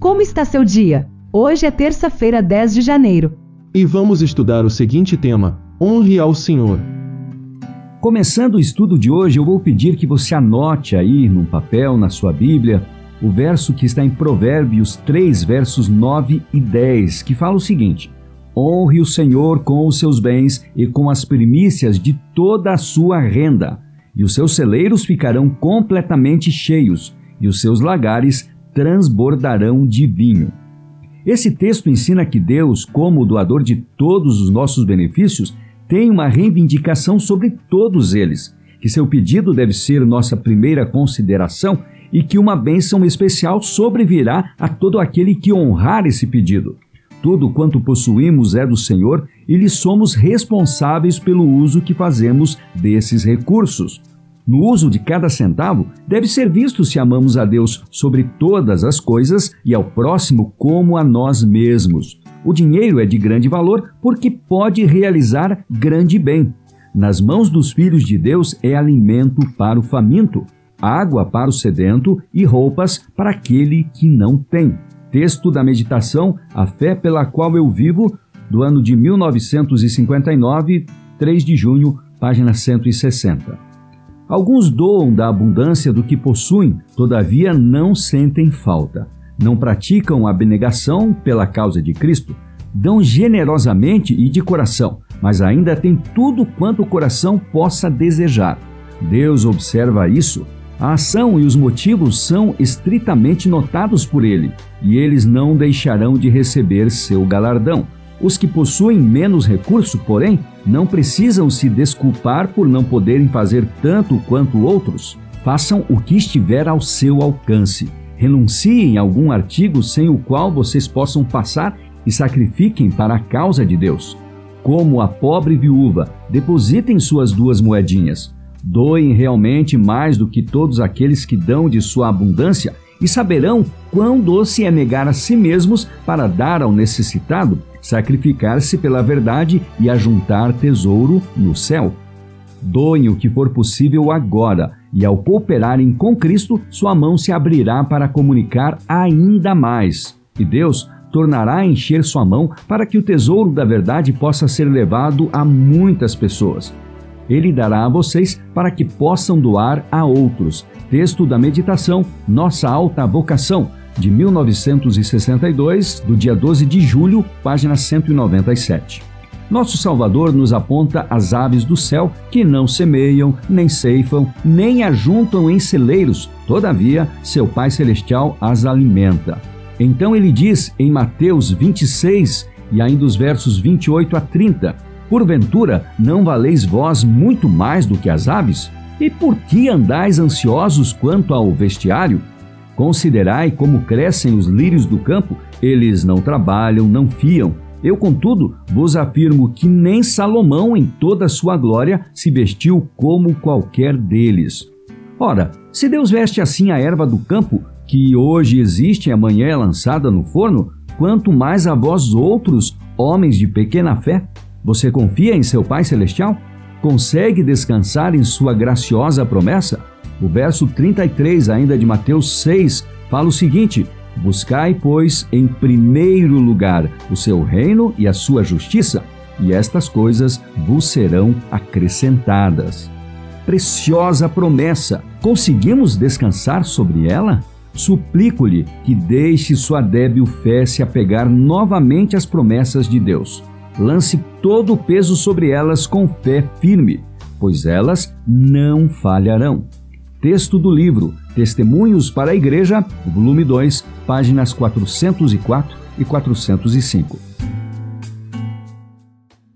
Como está seu dia? Hoje é terça-feira, 10 de janeiro. E vamos estudar o seguinte tema: Honre ao Senhor. Começando o estudo de hoje, eu vou pedir que você anote aí num papel, na sua Bíblia, o verso que está em Provérbios 3, versos 9 e 10, que fala o seguinte: Honre o Senhor com os seus bens e com as primícias de toda a sua renda, e os seus celeiros ficarão completamente cheios, e os seus lagares transbordarão de vinho. Esse texto ensina que Deus, como doador de todos os nossos benefícios, tem uma reivindicação sobre todos eles, que seu pedido deve ser nossa primeira consideração e que uma bênção especial sobrevirá a todo aquele que honrar esse pedido. Tudo quanto possuímos é do Senhor e lhe somos responsáveis pelo uso que fazemos desses recursos. No uso de cada centavo, deve ser visto se amamos a Deus sobre todas as coisas e ao próximo como a nós mesmos. O dinheiro é de grande valor porque pode realizar grande bem. Nas mãos dos filhos de Deus é alimento para o faminto, água para o sedento e roupas para aquele que não tem. Texto da meditação A Fé pela Qual Eu Vivo, do ano de 1959, 3 de junho, página 160. Alguns doam da abundância do que possuem, todavia não sentem falta. Não praticam abnegação pela causa de Cristo, dão generosamente e de coração, mas ainda têm tudo quanto o coração possa desejar. Deus observa isso a ação e os motivos são estritamente notados por ele, e eles não deixarão de receber seu galardão. Os que possuem menos recurso, porém, não precisam se desculpar por não poderem fazer tanto quanto outros. Façam o que estiver ao seu alcance. Renunciem a algum artigo sem o qual vocês possam passar e sacrifiquem para a causa de Deus. Como a pobre viúva, depositem suas duas moedinhas. Doem realmente mais do que todos aqueles que dão de sua abundância e saberão quão doce é negar a si mesmos para dar ao necessitado, sacrificar-se pela verdade e ajuntar tesouro no céu. Doem o que for possível agora, e ao cooperarem com Cristo, sua mão se abrirá para comunicar ainda mais. E Deus tornará a encher sua mão para que o tesouro da verdade possa ser levado a muitas pessoas. Ele dará a vocês para que possam doar a outros. Texto da meditação Nossa Alta Vocação, de 1962, do dia 12 de julho, página 197. Nosso Salvador nos aponta as aves do céu que não semeiam, nem ceifam, nem ajuntam em celeiros, todavia seu Pai Celestial as alimenta. Então ele diz em Mateus 26 e ainda os versos 28 a 30: Porventura, não valeis vós muito mais do que as aves? E por que andais ansiosos quanto ao vestiário? Considerai como crescem os lírios do campo, eles não trabalham, não fiam. Eu, contudo, vos afirmo que nem Salomão, em toda a sua glória, se vestiu como qualquer deles. Ora, se Deus veste assim a erva do campo, que hoje existe e amanhã é lançada no forno, quanto mais a vós outros, homens de pequena fé, você confia em seu Pai Celestial? Consegue descansar em sua graciosa promessa? O verso 33, ainda de Mateus 6, fala o seguinte: Buscai, pois, em primeiro lugar o seu reino e a sua justiça, e estas coisas vos serão acrescentadas. Preciosa promessa! Conseguimos descansar sobre ela? Suplico-lhe que deixe sua débil fé se apegar novamente às promessas de Deus lance todo o peso sobre elas com fé firme, pois elas não falharão. Texto do livro Testemunhos para a Igreja, volume 2, páginas 404 e 405.